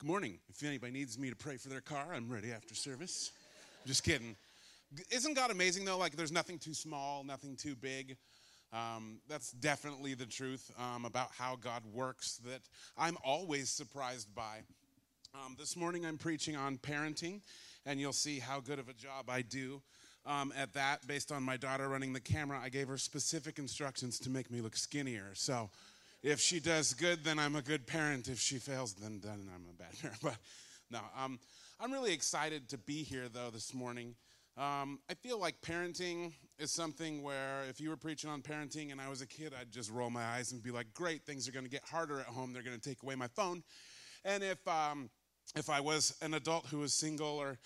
Good morning. If anybody needs me to pray for their car, I'm ready after service. Just kidding. Isn't God amazing though? Like, there's nothing too small, nothing too big. Um, that's definitely the truth um, about how God works that I'm always surprised by. Um, this morning I'm preaching on parenting, and you'll see how good of a job I do um, at that based on my daughter running the camera. I gave her specific instructions to make me look skinnier. So if she does good, then I'm a good parent. If she fails, then, then I'm a bad parent. But no, um, I'm really excited to be here, though, this morning. Um, I feel like parenting is something where if you were preaching on parenting and I was a kid, I'd just roll my eyes and be like, great, things are going to get harder at home. They're going to take away my phone. And if, um, if I was an adult who was single or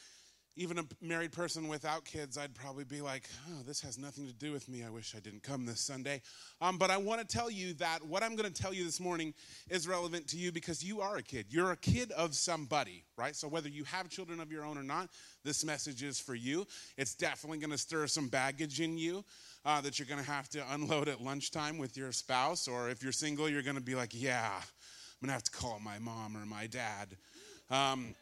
even a married person without kids, I'd probably be like, oh, this has nothing to do with me. I wish I didn't come this Sunday. Um, but I want to tell you that what I'm going to tell you this morning is relevant to you because you are a kid. You're a kid of somebody, right? So whether you have children of your own or not, this message is for you. It's definitely going to stir some baggage in you. Uh, that you're going to have to unload at lunchtime with your spouse, or if you're single, you're going to be like, yeah, I'm going to have to call my mom or my dad. Um,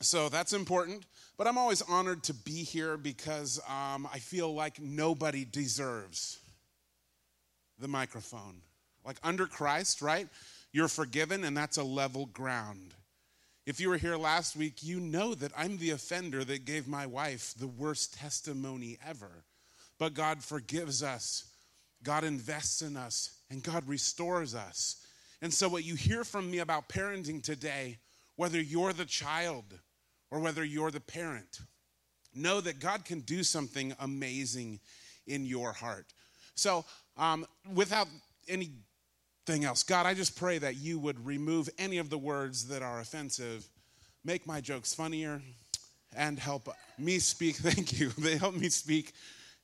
so that's important. But I'm always honored to be here because um, I feel like nobody deserves the microphone. Like under Christ, right? You're forgiven, and that's a level ground. If you were here last week, you know that I'm the offender that gave my wife the worst testimony ever. But God forgives us, God invests in us, and God restores us. And so, what you hear from me about parenting today, whether you're the child, or whether you're the parent. Know that God can do something amazing in your heart. So, um, without anything else, God, I just pray that you would remove any of the words that are offensive, make my jokes funnier, and help me speak. Thank you. They help me speak.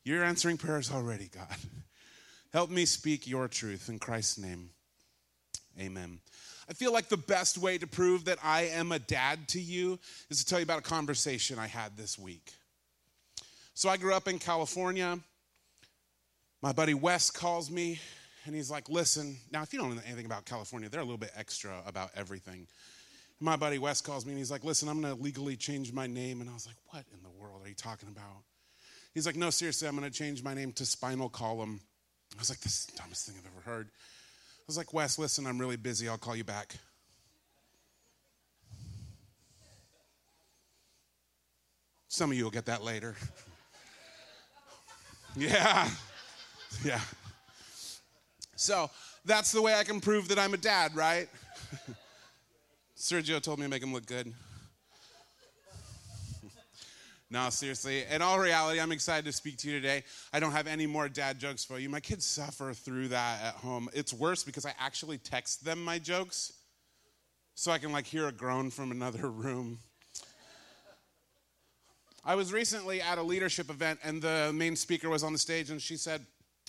You're answering prayers already, God. Help me speak your truth in Christ's name. Amen. I feel like the best way to prove that I am a dad to you is to tell you about a conversation I had this week. So I grew up in California. My buddy Wes calls me and he's like, Listen, now if you don't know anything about California, they're a little bit extra about everything. My buddy Wes calls me and he's like, Listen, I'm gonna legally change my name. And I was like, What in the world are you talking about? He's like, No, seriously, I'm gonna change my name to Spinal Column. I was like, This is the dumbest thing I've ever heard. I was like, Wes, listen, I'm really busy. I'll call you back. Some of you will get that later. yeah. Yeah. So that's the way I can prove that I'm a dad, right? Sergio told me to make him look good. No, seriously. In all reality, I'm excited to speak to you today. I don't have any more dad jokes for you. My kids suffer through that at home. It's worse because I actually text them my jokes so I can like hear a groan from another room. I was recently at a leadership event and the main speaker was on the stage and she said,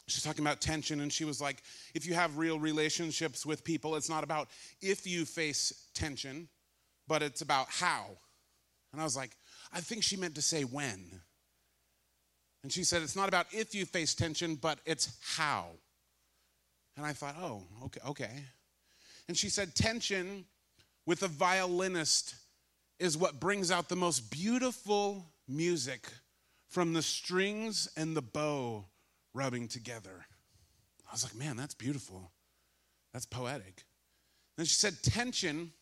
she's talking about tension and she was like, if you have real relationships with people, it's not about if you face tension, but it's about how. And I was like, I think she meant to say when. And she said, It's not about if you face tension, but it's how. And I thought, Oh, okay, okay. And she said, Tension with a violinist is what brings out the most beautiful music from the strings and the bow rubbing together. I was like, Man, that's beautiful. That's poetic. Then she said, Tension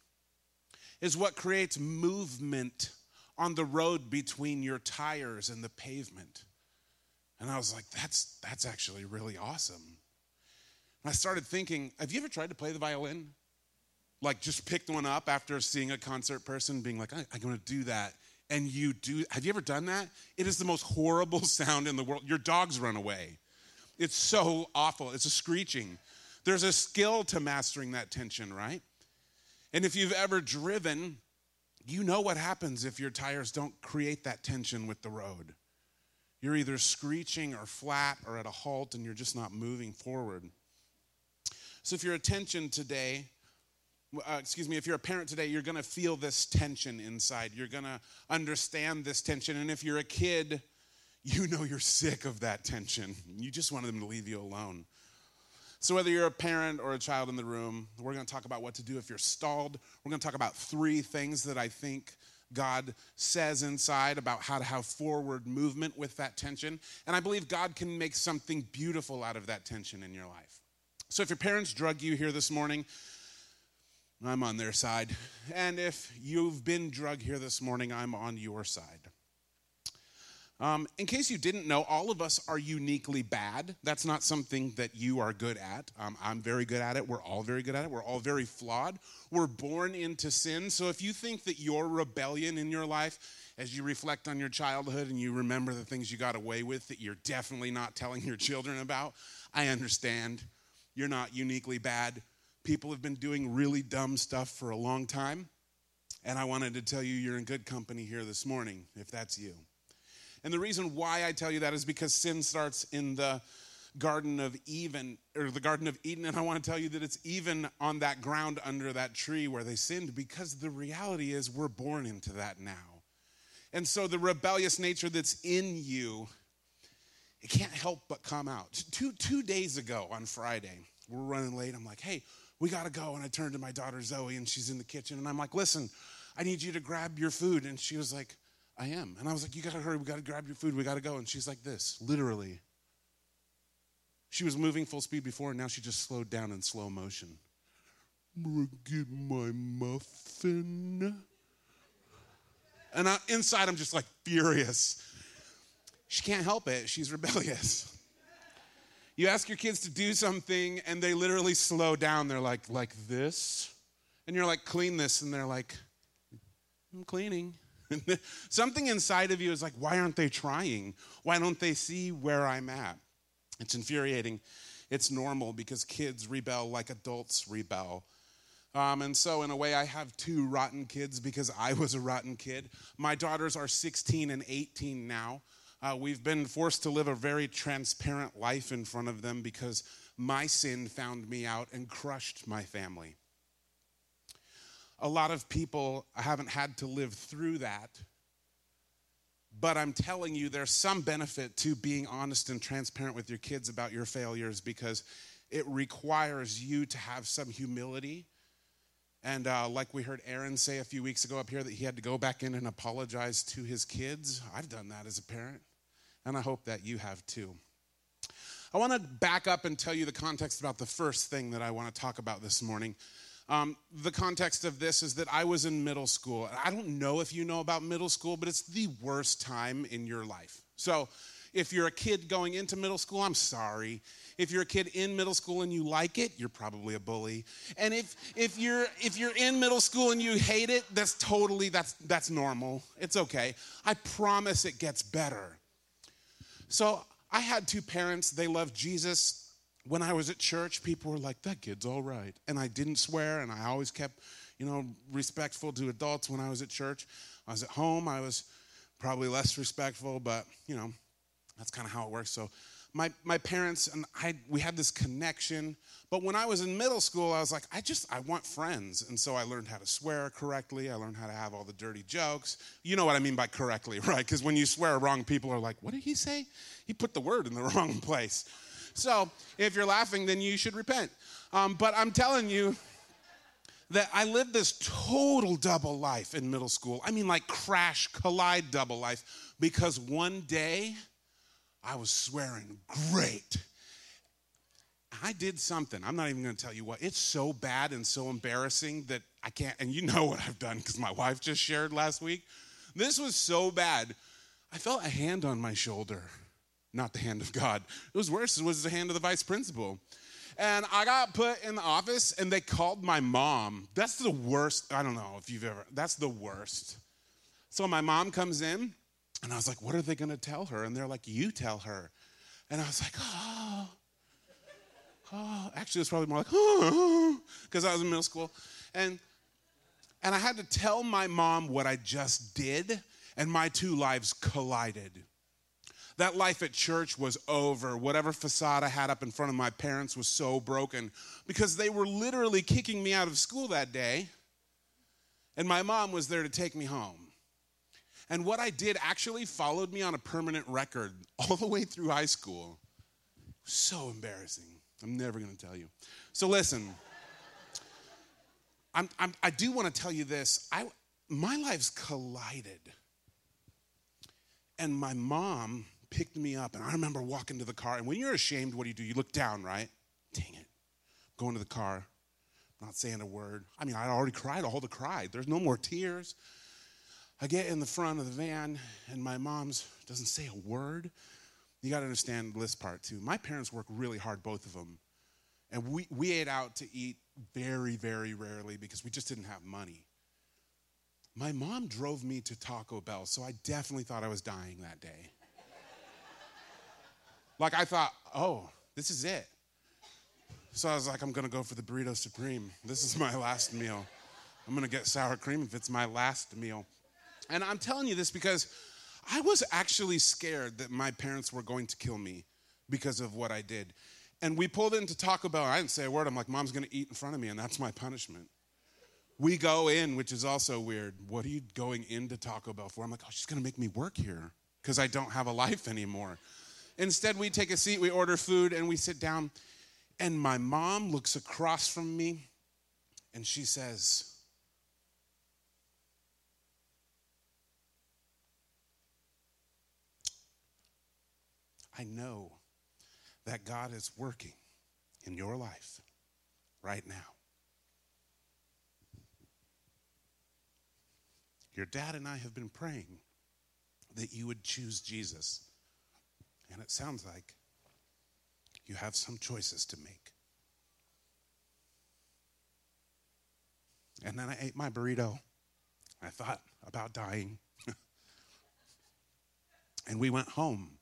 is what creates movement on the road between your tires and the pavement. And I was like, that's, that's actually really awesome. And I started thinking, have you ever tried to play the violin? Like just picked one up after seeing a concert person being like, I, I'm gonna do that. And you do, have you ever done that? It is the most horrible sound in the world. Your dogs run away. It's so awful. It's a screeching. There's a skill to mastering that tension, right? And if you've ever driven, you know what happens if your tires don't create that tension with the road. You're either screeching or flat or at a halt and you're just not moving forward. So if you're a tension today, uh, excuse me, if you're a parent today, you're going to feel this tension inside. You're going to understand this tension. And if you're a kid, you know you're sick of that tension. You just want them to leave you alone. So, whether you're a parent or a child in the room, we're going to talk about what to do if you're stalled. We're going to talk about three things that I think God says inside about how to have forward movement with that tension. And I believe God can make something beautiful out of that tension in your life. So, if your parents drug you here this morning, I'm on their side. And if you've been drug here this morning, I'm on your side. Um, in case you didn't know, all of us are uniquely bad. That's not something that you are good at. Um, I'm very good at it. We're all very good at it. We're all very flawed. We're born into sin. So if you think that your rebellion in your life, as you reflect on your childhood and you remember the things you got away with that you're definitely not telling your children about, I understand. You're not uniquely bad. People have been doing really dumb stuff for a long time. And I wanted to tell you you're in good company here this morning, if that's you. And the reason why I tell you that is because sin starts in the Garden of Eden, or the Garden of Eden, and I want to tell you that it's even on that ground under that tree where they sinned, because the reality is we're born into that now. And so the rebellious nature that's in you, it can't help but come out. Two, two days ago on Friday, we're running late. I'm like, hey, we got to go. And I turned to my daughter Zoe, and she's in the kitchen. And I'm like, listen, I need you to grab your food. And she was like, I am. And I was like, You got to hurry. We got to grab your food. We got to go. And she's like this, literally. She was moving full speed before, and now she just slowed down in slow motion. Get my muffin. And I, inside, I'm just like furious. She can't help it. She's rebellious. You ask your kids to do something, and they literally slow down. They're like, like this. And you're like, clean this. And they're like, I'm cleaning. Something inside of you is like, why aren't they trying? Why don't they see where I'm at? It's infuriating. It's normal because kids rebel like adults rebel. Um, and so, in a way, I have two rotten kids because I was a rotten kid. My daughters are 16 and 18 now. Uh, we've been forced to live a very transparent life in front of them because my sin found me out and crushed my family a lot of people haven't had to live through that. But I'm telling you, there's some benefit to being honest and transparent with your kids about your failures because it requires you to have some humility. And uh, like we heard Aaron say a few weeks ago up here, that he had to go back in and apologize to his kids. I've done that as a parent, and I hope that you have too. I want to back up and tell you the context about the first thing that I want to talk about this morning. Um, the context of this is that I was in middle school. I don't know if you know about middle school, but it's the worst time in your life. So, if you're a kid going into middle school, I'm sorry. If you're a kid in middle school and you like it, you're probably a bully. And if if you're if you're in middle school and you hate it, that's totally that's that's normal. It's okay. I promise it gets better. So, I had two parents, they loved Jesus when I was at church, people were like, that kid's all right. And I didn't swear, and I always kept, you know, respectful to adults when I was at church. I was at home, I was probably less respectful, but, you know, that's kind of how it works. So my, my parents and I, we had this connection. But when I was in middle school, I was like, I just, I want friends. And so I learned how to swear correctly. I learned how to have all the dirty jokes. You know what I mean by correctly, right? Because when you swear wrong, people are like, what did he say? He put the word in the wrong place. So if you're laughing, then you should repent. Um, but I'm telling you that I lived this total double life in middle school. I mean, like crash, collide double life, because one day I was swearing great. I did something. I'm not even going to tell you what. It's so bad and so embarrassing that I can't. And you know what I've done because my wife just shared last week. This was so bad. I felt a hand on my shoulder not the hand of God. It was worse, it was the hand of the vice principal. And I got put in the office and they called my mom. That's the worst. I don't know if you've ever, that's the worst. So my mom comes in and I was like, what are they gonna tell her? And they're like, you tell her. And I was like, oh, oh. Actually, it's probably more like, oh, because I was in middle school. And, and I had to tell my mom what I just did, and my two lives collided. That life at church was over. Whatever facade I had up in front of my parents was so broken because they were literally kicking me out of school that day, and my mom was there to take me home. And what I did actually followed me on a permanent record all the way through high school. So embarrassing. I'm never going to tell you. So listen, I'm, I'm, i do want to tell you this. I, my life's collided. And my mom picked me up, and I remember walking to the car. And when you're ashamed, what do you do? You look down, right? Dang it. Going to the car, not saying a word. I mean, I already cried all the cry. There's no more tears. I get in the front of the van, and my mom's doesn't say a word. You got to understand this part too. My parents work really hard, both of them. And we, we ate out to eat very, very rarely because we just didn't have money. My mom drove me to Taco Bell, so I definitely thought I was dying that day. Like, I thought, oh, this is it. So I was like, I'm gonna go for the burrito supreme. This is my last meal. I'm gonna get sour cream if it's my last meal. And I'm telling you this because I was actually scared that my parents were going to kill me because of what I did. And we pulled into Taco Bell. I didn't say a word. I'm like, Mom's gonna eat in front of me, and that's my punishment. We go in, which is also weird. What are you going into Taco Bell for? I'm like, oh, she's gonna make me work here because I don't have a life anymore. Instead, we take a seat, we order food, and we sit down. And my mom looks across from me and she says, I know that God is working in your life right now. Your dad and I have been praying that you would choose Jesus. And it sounds like you have some choices to make. And then I ate my burrito. I thought about dying. and we went home.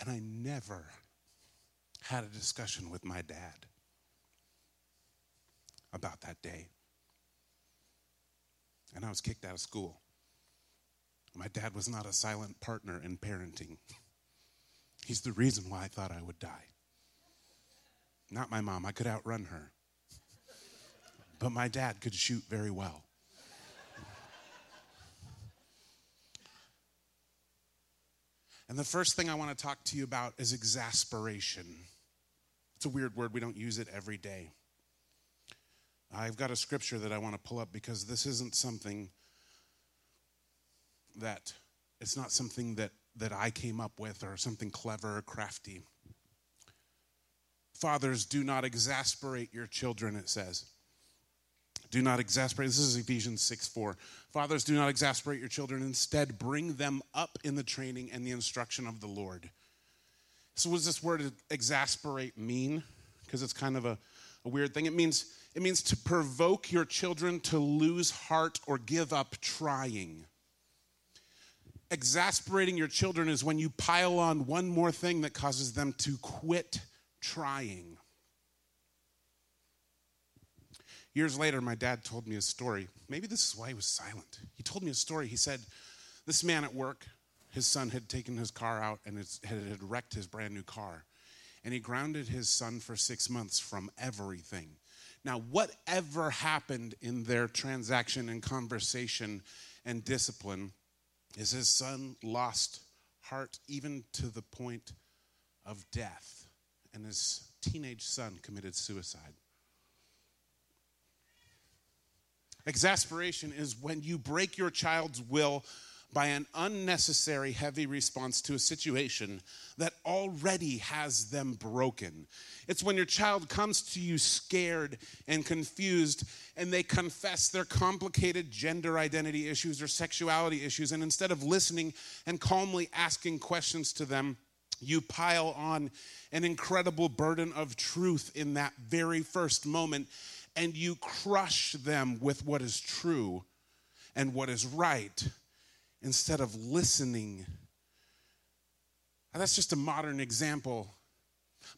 And I never had a discussion with my dad about that day. And I was kicked out of school. My dad was not a silent partner in parenting. He's the reason why I thought I would die. Not my mom, I could outrun her. But my dad could shoot very well. And the first thing I want to talk to you about is exasperation. It's a weird word, we don't use it every day. I've got a scripture that I want to pull up because this isn't something that, it's not something that that I came up with or something clever or crafty. Fathers, do not exasperate your children, it says. Do not exasperate. This is Ephesians 6 4. Fathers, do not exasperate your children. Instead, bring them up in the training and the instruction of the Lord. So, what does this word exasperate mean? Because it's kind of a, a weird thing. It means, it means to provoke your children to lose heart or give up trying exasperating your children is when you pile on one more thing that causes them to quit trying. Years later, my dad told me a story. Maybe this is why he was silent. He told me a story. He said, This man at work, his son had taken his car out and it had wrecked his brand new car. And he grounded his son for six months from everything. Now, whatever happened in their transaction and conversation and discipline is his son lost heart even to the point of death, and his teenage son committed suicide. Exasperation is when you break your child's will by an unnecessary heavy response to a situation that already has them broken. It's when your child comes to you scared and confused and they confess their complicated gender identity issues or sexuality issues, and instead of listening and calmly asking questions to them, you pile on an incredible burden of truth in that very first moment, and you crush them with what is true and what is right instead of listening. Now, that's just a modern example.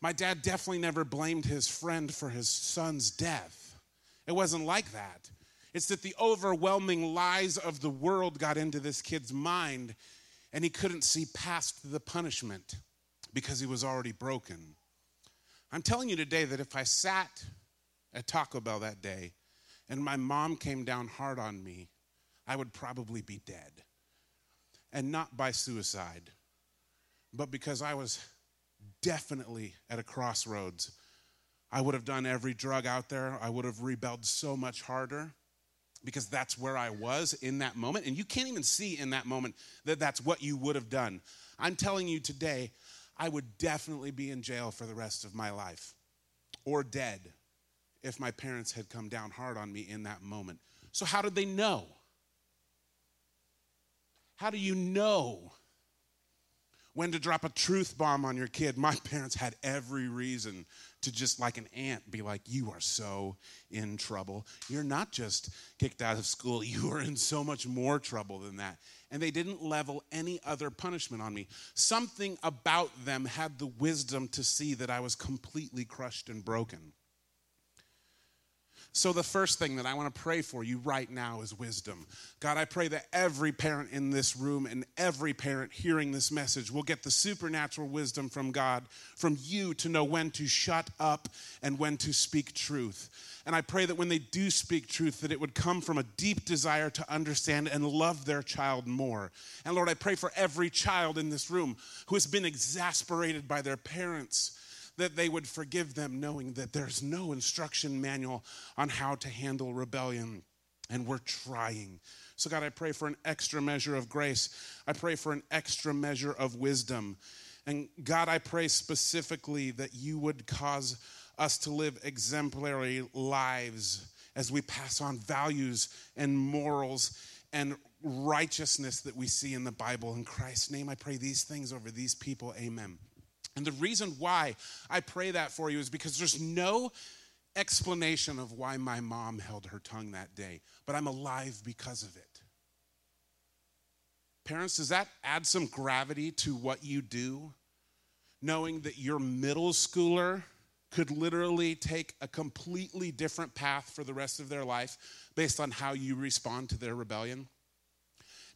My dad definitely never blamed his friend for his son's death. It wasn't like that. It's that the overwhelming lies of the world got into this kid's mind and he couldn't see past the punishment because he was already broken. I'm telling you today that if I sat at Taco Bell that day and my mom came down hard on me, I would probably be dead and not by suicide, but because I was definitely at a crossroads. I would have done every drug out there. I would have rebelled so much harder because that's where I was in that moment. And you can't even see in that moment that that's what you would have done. I'm telling you today, I would definitely be in jail for the rest of my life or dead if my parents had come down hard on me in that moment. So, how did they know? How do you know when to drop a truth bomb on your kid? My parents had every reason to just like an ant be like, You are so in trouble. You're not just kicked out of school, you are in so much more trouble than that. And they didn't level any other punishment on me. Something about them had the wisdom to see that I was completely crushed and broken. So, the first thing that I want to pray for you right now is wisdom. God, I pray that every parent in this room and every parent hearing this message will get the supernatural wisdom from God, from you to know when to shut up and when to speak truth. And I pray that when they do speak truth, that it would come from a deep desire to understand and love their child more. And Lord, I pray for every child in this room who has been exasperated by their parents that they would forgive them, knowing that there's no instruction manual on how to handle rebellion. And we're trying. So, God, I pray for an extra measure of grace. I pray for an extra measure of wisdom. And God, I pray specifically that you would cause us to live exemplary lives as we pass on values and morals and righteousness that we see in the Bible. In Christ's name, I pray these things over these people. Amen. And the reason why I pray that for you is because there's no explanation of why my mom held her tongue that day, but I'm alive because of it. Parents, does that add some gravity to what you do? Knowing that your middle schooler could literally take a completely different path for the rest of their life based on how you respond to their rebellion?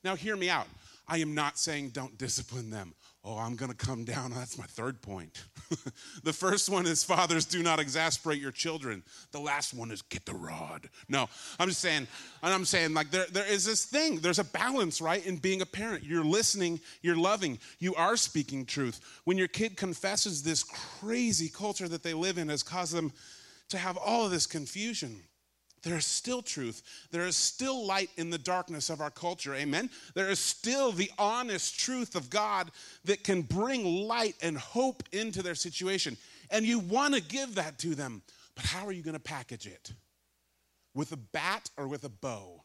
Now, hear me out. I am not saying don't discipline them. Oh, I'm going to come down. That's my third point. the first one is fathers, do not exasperate your children. The last one is get the rod. No, I'm just saying, and I'm saying, like, there, there is this thing. There's a balance, right, in being a parent. You're listening, you're loving, you are speaking truth. When your kid confesses this crazy culture that they live in has caused them to have all of this confusion there is still truth. There is still light in the darkness of our culture. Amen. There is still the honest truth of God that can bring light and hope into their situation. And you want to give that to them. But how are you going to package it? With a bat or with a bow?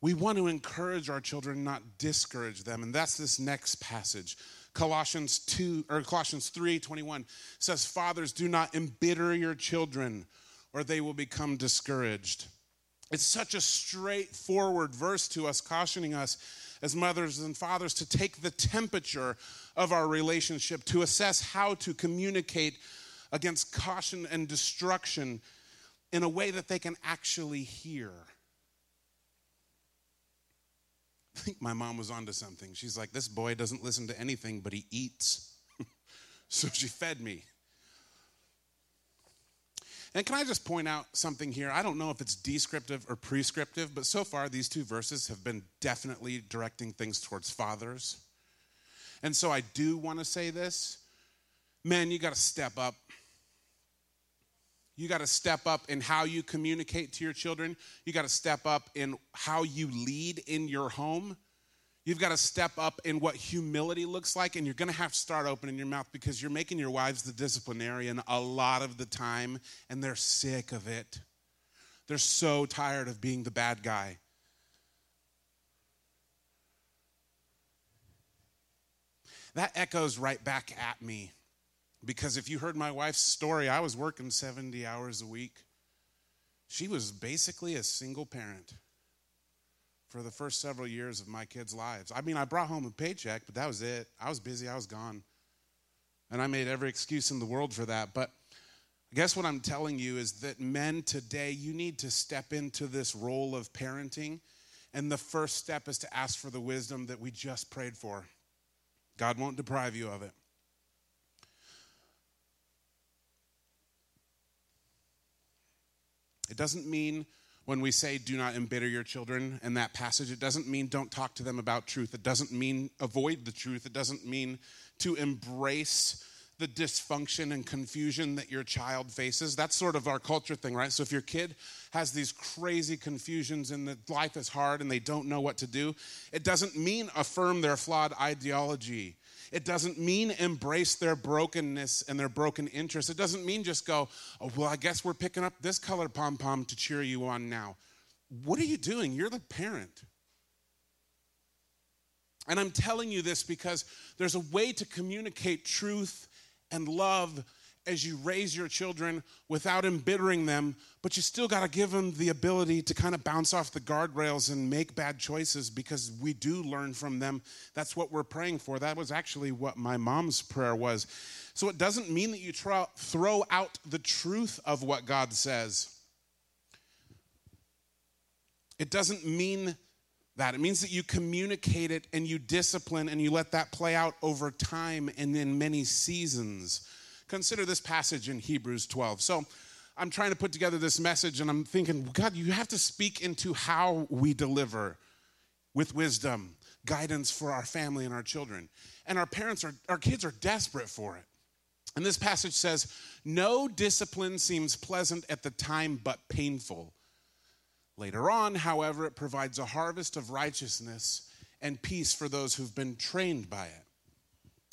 We want to encourage our children, not discourage them. And that's this next passage. Colossians 2 or Colossians 3 21 says, Fathers, do not embitter your children, or they will become discouraged. It's such a straightforward verse to us, cautioning us as mothers and fathers to take the temperature of our relationship, to assess how to communicate against caution and destruction in a way that they can actually hear. I think my mom was onto something. She's like, this boy doesn't listen to anything, but he eats. so she fed me. And can I just point out something here? I don't know if it's descriptive or prescriptive, but so far these two verses have been definitely directing things towards fathers. And so I do want to say this men, you got to step up. You got to step up in how you communicate to your children. You got to step up in how you lead in your home. You've got to step up in what humility looks like, and you're going to have to start opening your mouth because you're making your wives the disciplinarian a lot of the time, and they're sick of it. They're so tired of being the bad guy. That echoes right back at me because if you heard my wife's story, I was working 70 hours a week. She was basically a single parent for the first several years of my kids' lives. I mean, I brought home a paycheck, but that was it. I was busy, I was gone. And I made every excuse in the world for that. But I guess what I'm telling you is that men today, you need to step into this role of parenting. And the first step is to ask for the wisdom that we just prayed for. God won't deprive you of it. It doesn't mean when we say do not embitter your children in that passage, it doesn't mean don't talk to them about truth. It doesn't mean avoid the truth. It doesn't mean to embrace the dysfunction and confusion that your child faces. That's sort of our culture thing, right? So if your kid has these crazy confusions and that life is hard and they don't know what to do, it doesn't mean affirm their flawed ideology. It doesn't mean embrace their brokenness and their broken interests. It doesn't mean just go, oh, well, I guess we're picking up this color pom pom to cheer you on now. What are you doing? You're the parent. And I'm telling you this because there's a way to communicate truth and love as you raise your children without embittering them, but you still got to give them the ability to kind of bounce off the guardrails and make bad choices because we do learn from them. That's what we're praying for. That was actually what my mom's prayer was. So it doesn't mean that you throw out the truth of what God says. It doesn't mean that. It means that you communicate it and you discipline and you let that play out over time and in many seasons. Consider this passage in Hebrews 12. So I'm trying to put together this message and I'm thinking, God, you have to speak into how we deliver with wisdom, guidance for our family and our children. And our parents are, our kids are desperate for it. And this passage says, No discipline seems pleasant at the time, but painful. Later on, however, it provides a harvest of righteousness and peace for those who've been trained by it.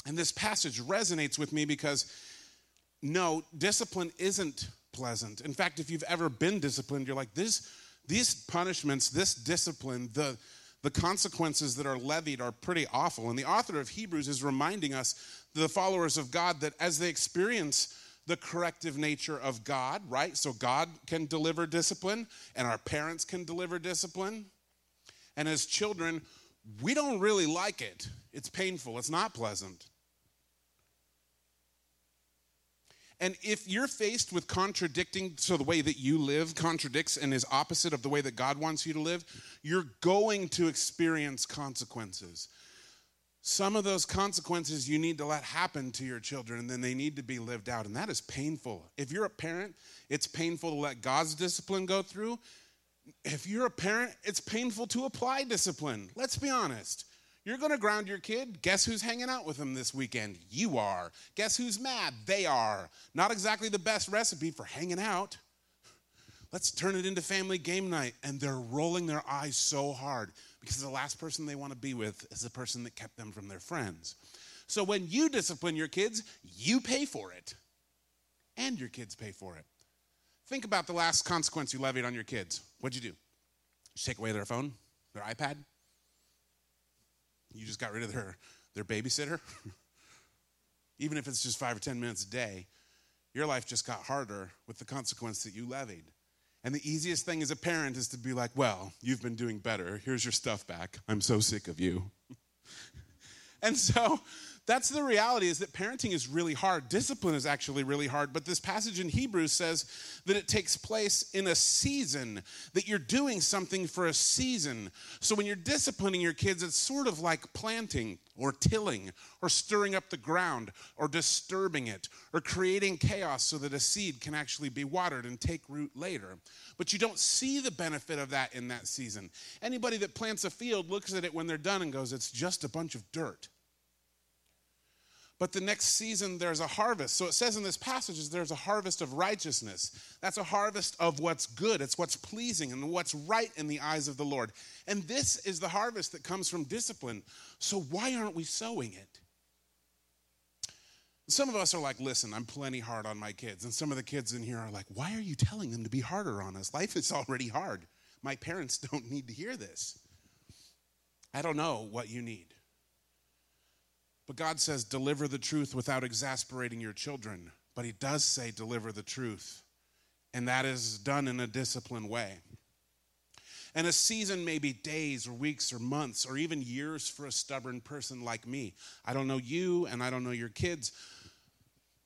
And this passage resonates with me because no, discipline isn't pleasant. In fact, if you've ever been disciplined, you're like, this, these punishments, this discipline, the, the consequences that are levied are pretty awful. And the author of Hebrews is reminding us, the followers of God, that as they experience the corrective nature of God, right? So God can deliver discipline, and our parents can deliver discipline. And as children, we don't really like it. It's painful, it's not pleasant. And if you're faced with contradicting, so the way that you live contradicts and is opposite of the way that God wants you to live, you're going to experience consequences. Some of those consequences you need to let happen to your children, and then they need to be lived out. And that is painful. If you're a parent, it's painful to let God's discipline go through. If you're a parent, it's painful to apply discipline. Let's be honest. You're going to ground your kid. Guess who's hanging out with them this weekend? You are. Guess who's mad? They are. Not exactly the best recipe for hanging out. Let's turn it into family game night. And they're rolling their eyes so hard because the last person they want to be with is the person that kept them from their friends. So when you discipline your kids, you pay for it, and your kids pay for it. Think about the last consequence you levied on your kids. What'd you do? You take away their phone, their iPad? You just got rid of their, their babysitter? Even if it's just five or 10 minutes a day, your life just got harder with the consequence that you levied. And the easiest thing as a parent is to be like, well, you've been doing better. Here's your stuff back. I'm so sick of you. and so that's the reality is that parenting is really hard. Discipline is actually really hard. But this passage in Hebrews says that it takes place in a season, that you're doing something for a season. So when you're disciplining your kids, it's sort of like planting or tilling or stirring up the ground or disturbing it or creating chaos so that a seed can actually be watered and take root later. But you don't see the benefit of that in that season. Anybody that plants a field looks at it when they're done and goes, it's just a bunch of dirt. But the next season, there's a harvest. So it says in this passage, is there's a harvest of righteousness. That's a harvest of what's good. It's what's pleasing and what's right in the eyes of the Lord. And this is the harvest that comes from discipline. So why aren't we sowing it? Some of us are like, listen, I'm plenty hard on my kids. And some of the kids in here are like, why are you telling them to be harder on us? Life is already hard. My parents don't need to hear this. I don't know what you need. But God says, deliver the truth without exasperating your children. But He does say, deliver the truth. And that is done in a disciplined way. And a season may be days or weeks or months or even years for a stubborn person like me. I don't know you and I don't know your kids,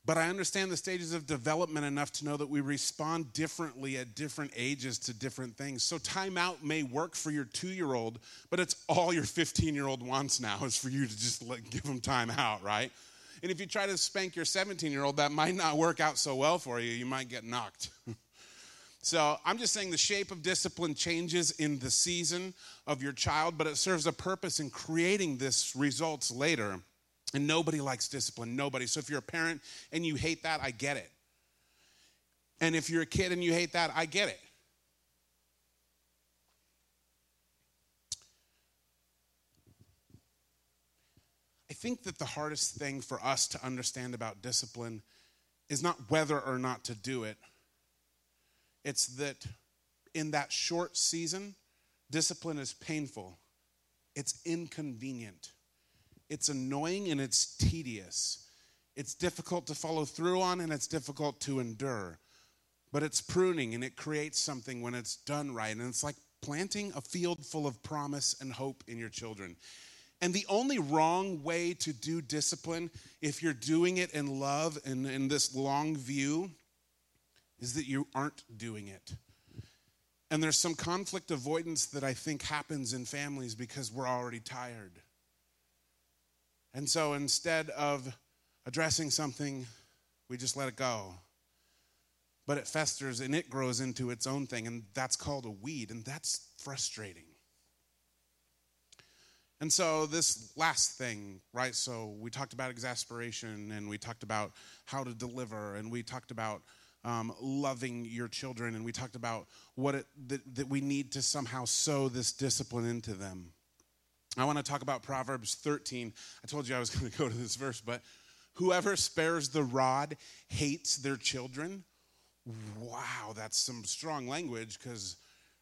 but I understand the stages of development enough to know that we respond differently at different ages to different things. So, timeout may work for your two year old, but it's all your 15 year old wants now is for you to just let, give them time out, right? And if you try to spank your 17 year old, that might not work out so well for you. You might get knocked. So I'm just saying the shape of discipline changes in the season of your child, but it serves a purpose in creating this results later. And nobody likes discipline, nobody. So if you're a parent and you hate that, I get it. And if you're a kid and you hate that, I get it. I think that the hardest thing for us to understand about discipline is not whether or not to do it. It's that in that short season, discipline is painful, it's inconvenient, it's annoying, and it's tedious. It's difficult to follow through on, and it's difficult to endure. But it's pruning, and it creates something when it's done right. And it's like planting a field full of promise and hope in your children. And the only wrong way to do discipline, if you're doing it in love and in this long view, is that you aren't doing it. And there's some conflict avoidance that I think happens in families because we're already tired. And so instead of addressing something, we just let it go. But it festers and it grows into its own thing, and that's called a weed, and that's frustrating. And so, this last thing, right? So, we talked about exasperation and we talked about how to deliver and we talked about um, loving your children and we talked about what it, that, that we need to somehow sow this discipline into them. I want to talk about Proverbs 13. I told you I was going to go to this verse, but whoever spares the rod hates their children. Wow, that's some strong language because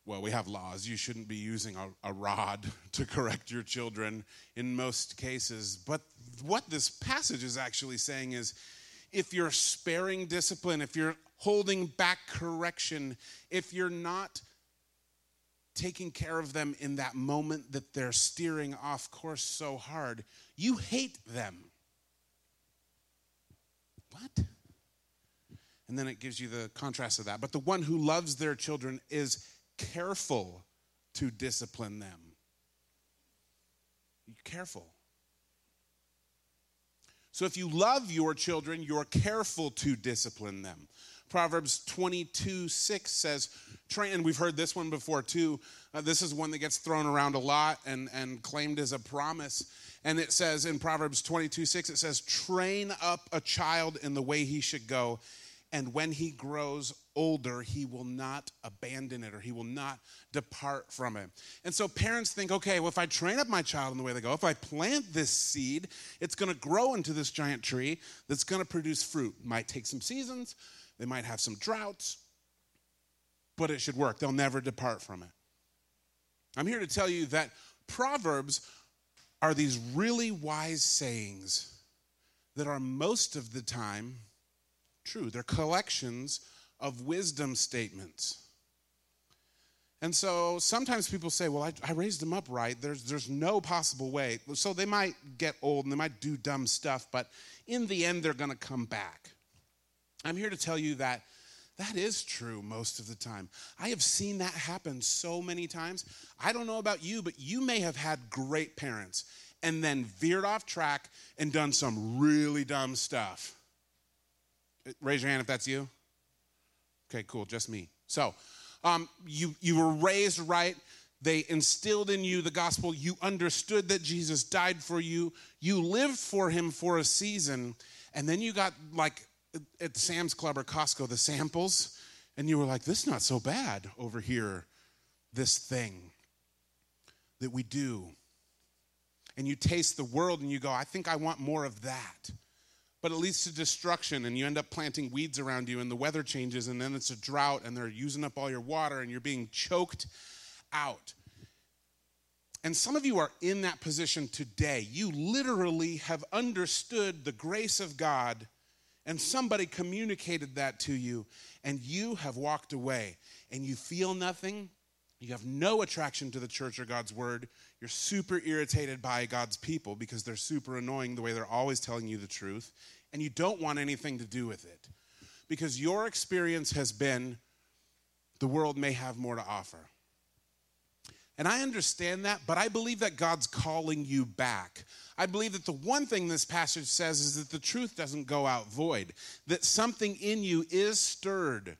well, we have laws. You shouldn't be using a, a, rod to correct your children in most cases. But what this passage is actually saying is if you're sparing discipline, if you're holding back correction, if you're not taking care of them in that moment that they're steering off course so hard, you hate them. What? And then it gives you the contrast of that. But the one who loves their children is careful to discipline them. You're careful. So if you love your children, you're careful to discipline them. Proverbs 22 6 says, train, and we've heard this one before too. Uh, this is one that gets thrown around a lot and, and claimed as a promise. And it says in Proverbs 22 6, it says, train up a child in the way he should go, and when he grows older, he will not abandon it or he will not depart from it. And so parents think, okay, well, if I train up my child in the way they go, if I plant this seed, it's going to grow into this giant tree that's going to produce fruit. Might take some seasons, they might have some droughts, but it should work. They'll never depart from it. I'm here to tell you that Proverbs are these really wise sayings that are most of the time true. They're collections of wisdom statements. And so sometimes people say, Well, I, I, raised them up right. There's, there's no possible way. So they might get old and they might do dumb stuff, but in the end, they're going to come back. I'm here to tell you that that is true most of the time. I have seen that happen so many times. I don't know about you, but you may have had great parents and then veered off track and done some really dumb stuff. Raise your hand if that's you. Okay, cool, just me. So, um, you, you were raised right. They instilled in you the gospel. You understood that Jesus died for you. You lived for him for a season. And then you got like at Sam's Club or Costco the samples. And you were like, this is not so bad over here, this thing that we do. And you taste the world and you go, I think I want more of that but it leads to destruction and you end up planting weeds around you and the weather changes and then it's a drought and they're using up all your water and you're being choked out. And some of you are in that position today. You literally have understood the grace of God and somebody communicated that to you and you have walked away and you feel nothing. You have no attraction to the church or God's word. You're super irritated by God's people because they're super annoying the way they're always telling you the truth and you don't want anything to do with it because your experience has been the world may have more to offer. And I understand that, but I believe that God's calling you back. I believe that the one thing this passage says is that the truth doesn't go out void, that something in you is stirred.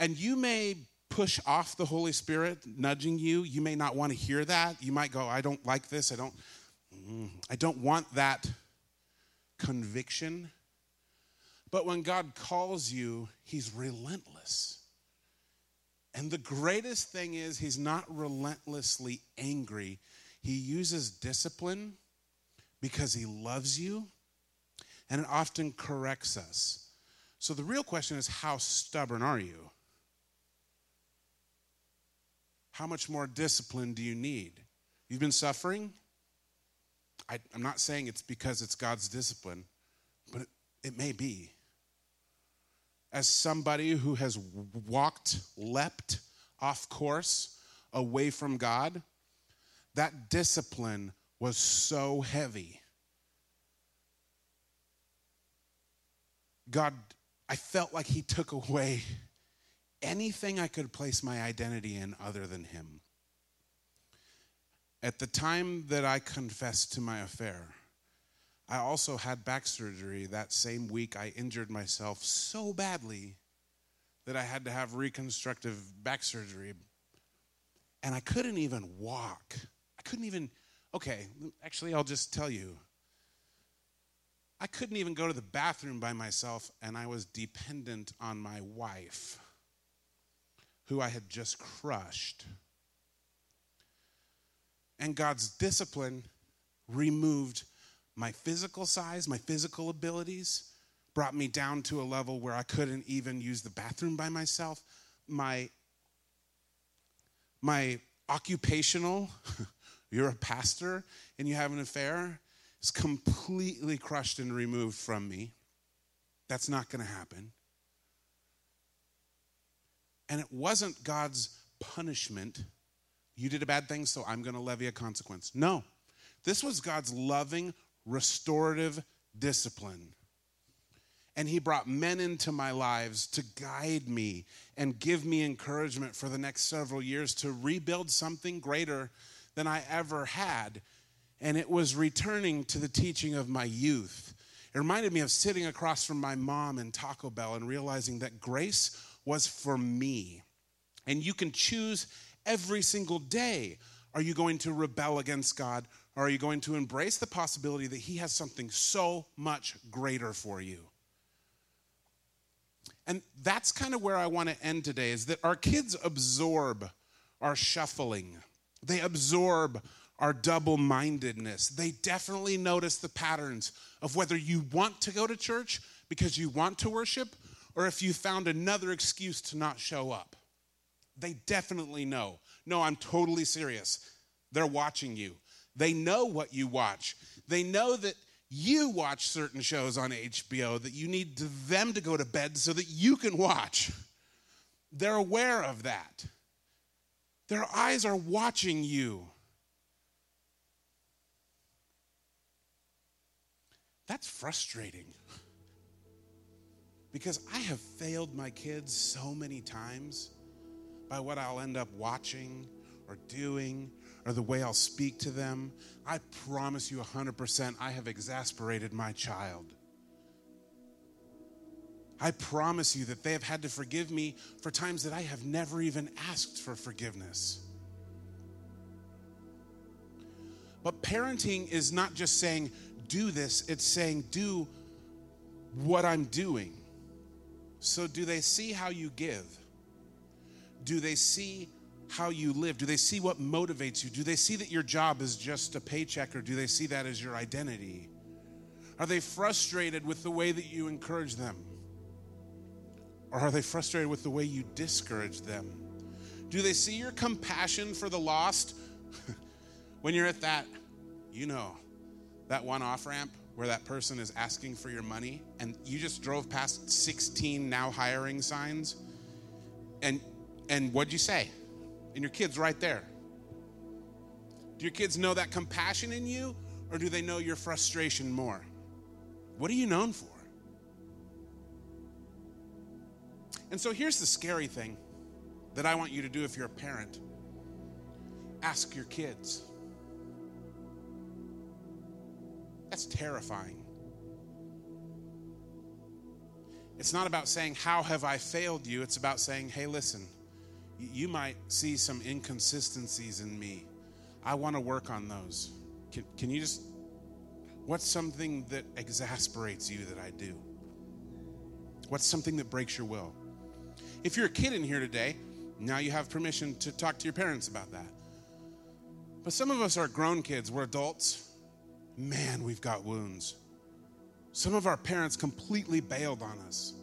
And you may push off the Holy Spirit nudging you. You may not want to hear that. You might go, I don't like this. I don't mm, I don't want that conviction. But when God calls you, he's relentless. And the greatest thing is he's not relentlessly angry. He uses discipline because he loves you and it often corrects us. So the real question is how stubborn are you? How much more discipline do you need? You've been suffering? I, am not saying it's because it's God's discipline, but it, it may be. As somebody who has walked, leapt off course away from God, that discipline was so heavy. God, I felt like He took away anything I could place my identity in other than Him. At the time that I confessed to my affair, I also had back surgery that same week. I injured myself so badly that I had to have reconstructive back surgery. And I couldn't even walk. I couldn't even, okay, actually, I'll just tell you. I couldn't even go to the bathroom by myself, and I was dependent on my wife who I had just crushed. And God's discipline removed my physical size, my physical abilities, brought me down to a level where I couldn't even use the bathroom by myself. My, my occupational, you're a pastor and you have an affair, is completely crushed and removed from me. That's not going to happen. And it wasn't God's punishment. You did a bad thing, so I'm going to levy a consequence. No. This was God's loving, restorative discipline. And He brought men into my lives to guide me and give me encouragement for the next several years to rebuild something greater than I ever had. And it was returning to the teaching of my youth. It reminded me of sitting across from my mom in Taco Bell and realizing that grace was for me. And you can choose every single day. Are you going to rebel against God? Or are you going to embrace the possibility that He has something so much greater for you? And that's kind of where I want to end today is that our kids absorb our shuffling. They absorb our double mindedness. They definitely notice the patterns of whether you want to go to church because you want to worship or if you found another excuse to not show up. They definitely know. No, I'm totally serious. They're watching you. They know what you watch. They know that you watch certain shows on HBO that you need to them to go to bed so that you can watch. They're aware of that. Their eyes are watching you. That's frustrating because I have failed my kids so many times by what I'll end up watching or doing or the way I'll speak to them. I promise you 100% I have exasperated my child. I promise you that they have had to forgive me for times that I have never even asked for forgiveness. But parenting is not just saying, do this, it's saying, do what I'm doing. So, do they see how you give? Do they see how you live? Do they see what motivates you? Do they see that your job is just a paycheck or do they see that as your identity? Are they frustrated with the way that you encourage them? Or are they frustrated with the way you discourage them? Do they see your compassion for the lost when you're at that, you know, that one off ramp where that person is asking for your money and you just drove past 16 now hiring signs and and what'd you say and your kids right there. Do your kids know that compassion in you or do they know your frustration more? What are you known for? And so here's the scary thing that i want you to do if you're a parent. Ask your kids. That's terrifying. It's not about saying, How have I failed you? It's about saying, Hey, listen, you might see some inconsistencies in me. I want to work on those. Can, can you just, what's something that exasperates you that I do? What's something that breaks your will? If you're a kid in here today, now you have permission to talk to your parents about that. But some of us are grown kids, we're adults. Man, we've got wounds. Some of our parents completely bailed on us.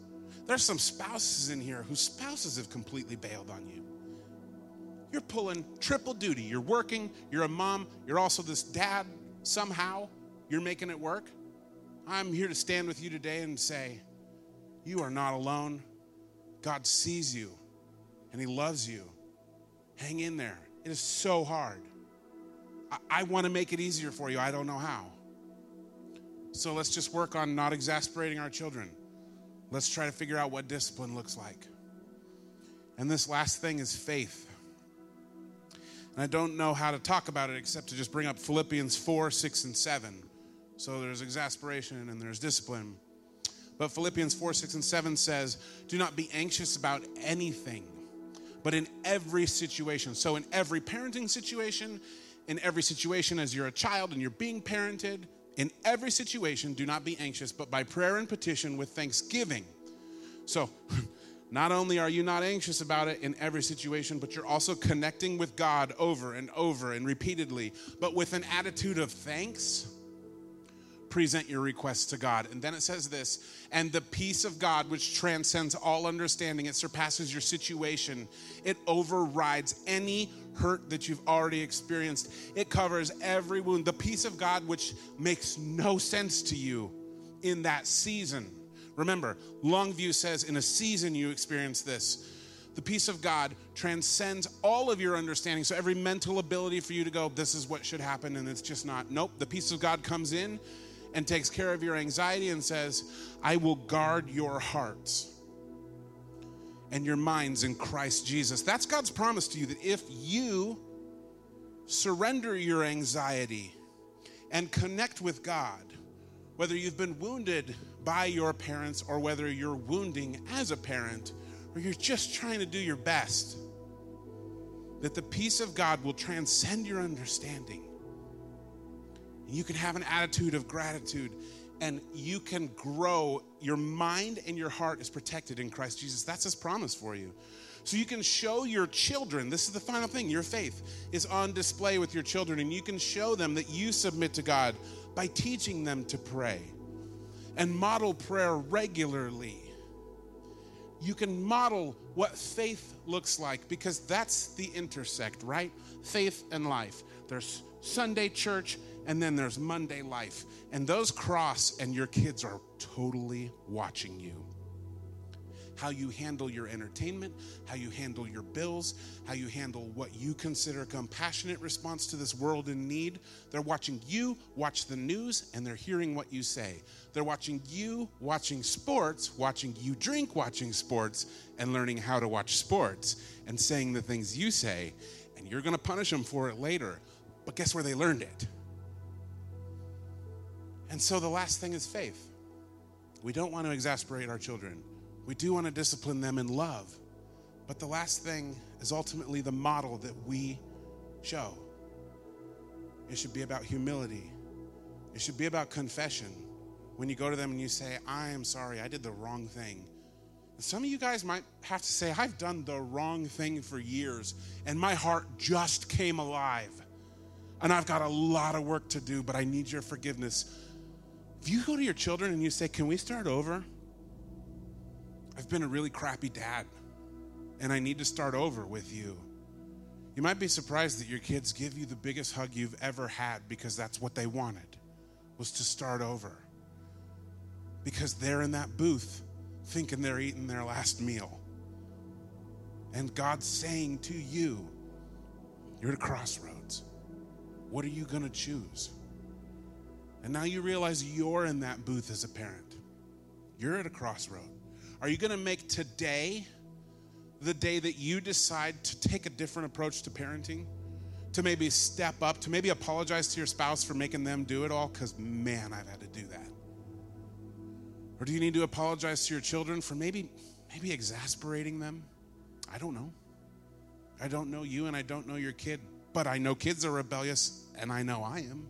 There's some spouses in here whose spouses have completely bailed on you. You're pulling triple duty. You're working, you're a mom, you're also this dad. Somehow, you're making it work. I'm here to stand with you today and say, You are not alone. God sees you and He loves you. Hang in there. It is so hard. I, I want to make it easier for you. I don't know how. So let's just work on not exasperating our children. Let's try to figure out what discipline looks like. And this last thing is faith. And I don't know how to talk about it except to just bring up Philippians 4, 6, and 7. So there's exasperation and there's discipline. But Philippians 4, 6, and 7 says, Do not be anxious about anything, but in every situation. So, in every parenting situation, in every situation as you're a child and you're being parented, in every situation, do not be anxious, but by prayer and petition with thanksgiving. So, not only are you not anxious about it in every situation, but you're also connecting with God over and over and repeatedly, but with an attitude of thanks present your requests to God. And then it says this, and the peace of God, which transcends all understanding, it surpasses your situation, it overrides any hurt that you've already experienced, it covers every wound. The peace of God, which makes no sense to you in that season. Remember, Longview says, in a season you experience this. The peace of God transcends all of your understanding. So, every mental ability for you to go, this is what should happen, and it's just not. Nope. The peace of God comes in and takes care of your anxiety and says, I will guard your hearts and your minds in Christ Jesus. That's God's promise to you that if you surrender your anxiety and connect with God, whether you've been wounded by your parents or whether you're wounding as a parent or you're just trying to do your best, that the peace of God will transcend your understanding And you can have an attitude of gratitude and you can grow. Your mind and your heart is protected in Christ Jesus. That's his promise for you. So you can show your children, this is the final thing, your faith is on display with your children, and you can show them that you submit to God by teaching them to pray and model prayer regularly. You can model what faith looks like because that's the intersect, right? Faith and life. There's Sunday church and then there's Monday life. And those cross, and your kids are totally watching you. How you handle your entertainment, how you handle your bills, how you handle what you consider a compassionate response to this world in need. They're watching you watch the news and they're hearing what you say. They're watching you watching sports, watching you drink watching sports, and learning how to watch sports and saying the things you say. And you're to punish them for it later. But guess where they learned it? And so the last thing is faith. We don't want to exasperate our children. We do want to discipline them in love. But the last thing is ultimately the model that we show. It should be about humility. It should be about confession. When you go to them and you say, I am sorry, I did the wrong thing. some of you guys might have to say, I've done the wrong thing for years, and my heart just came alive. And I've got a lot of work to do, but I need your forgiveness. If you go to your children and you say, Can we start over? I've been a really crappy dad, and I need to start over with you. You might be surprised that your kids give you the biggest hug you've ever had because that's what they wanted, was to start over. Because they're in that booth thinking they're eating their last meal. And God's saying to you, You're at a crossroads. What are you going to choose? And now you realize you're in that booth as a parent. You're at a crossroad. Are you going to make today the day that you decide to take a different approach to parenting? To maybe step up, to maybe apologize to your spouse for making them do it all? Because, man, I've had to do that. Or do you need to apologize to your children for maybe maybe exasperating them? I don't know. I don't know you and I don't know your kid, but I know kids are rebellious and I know I am.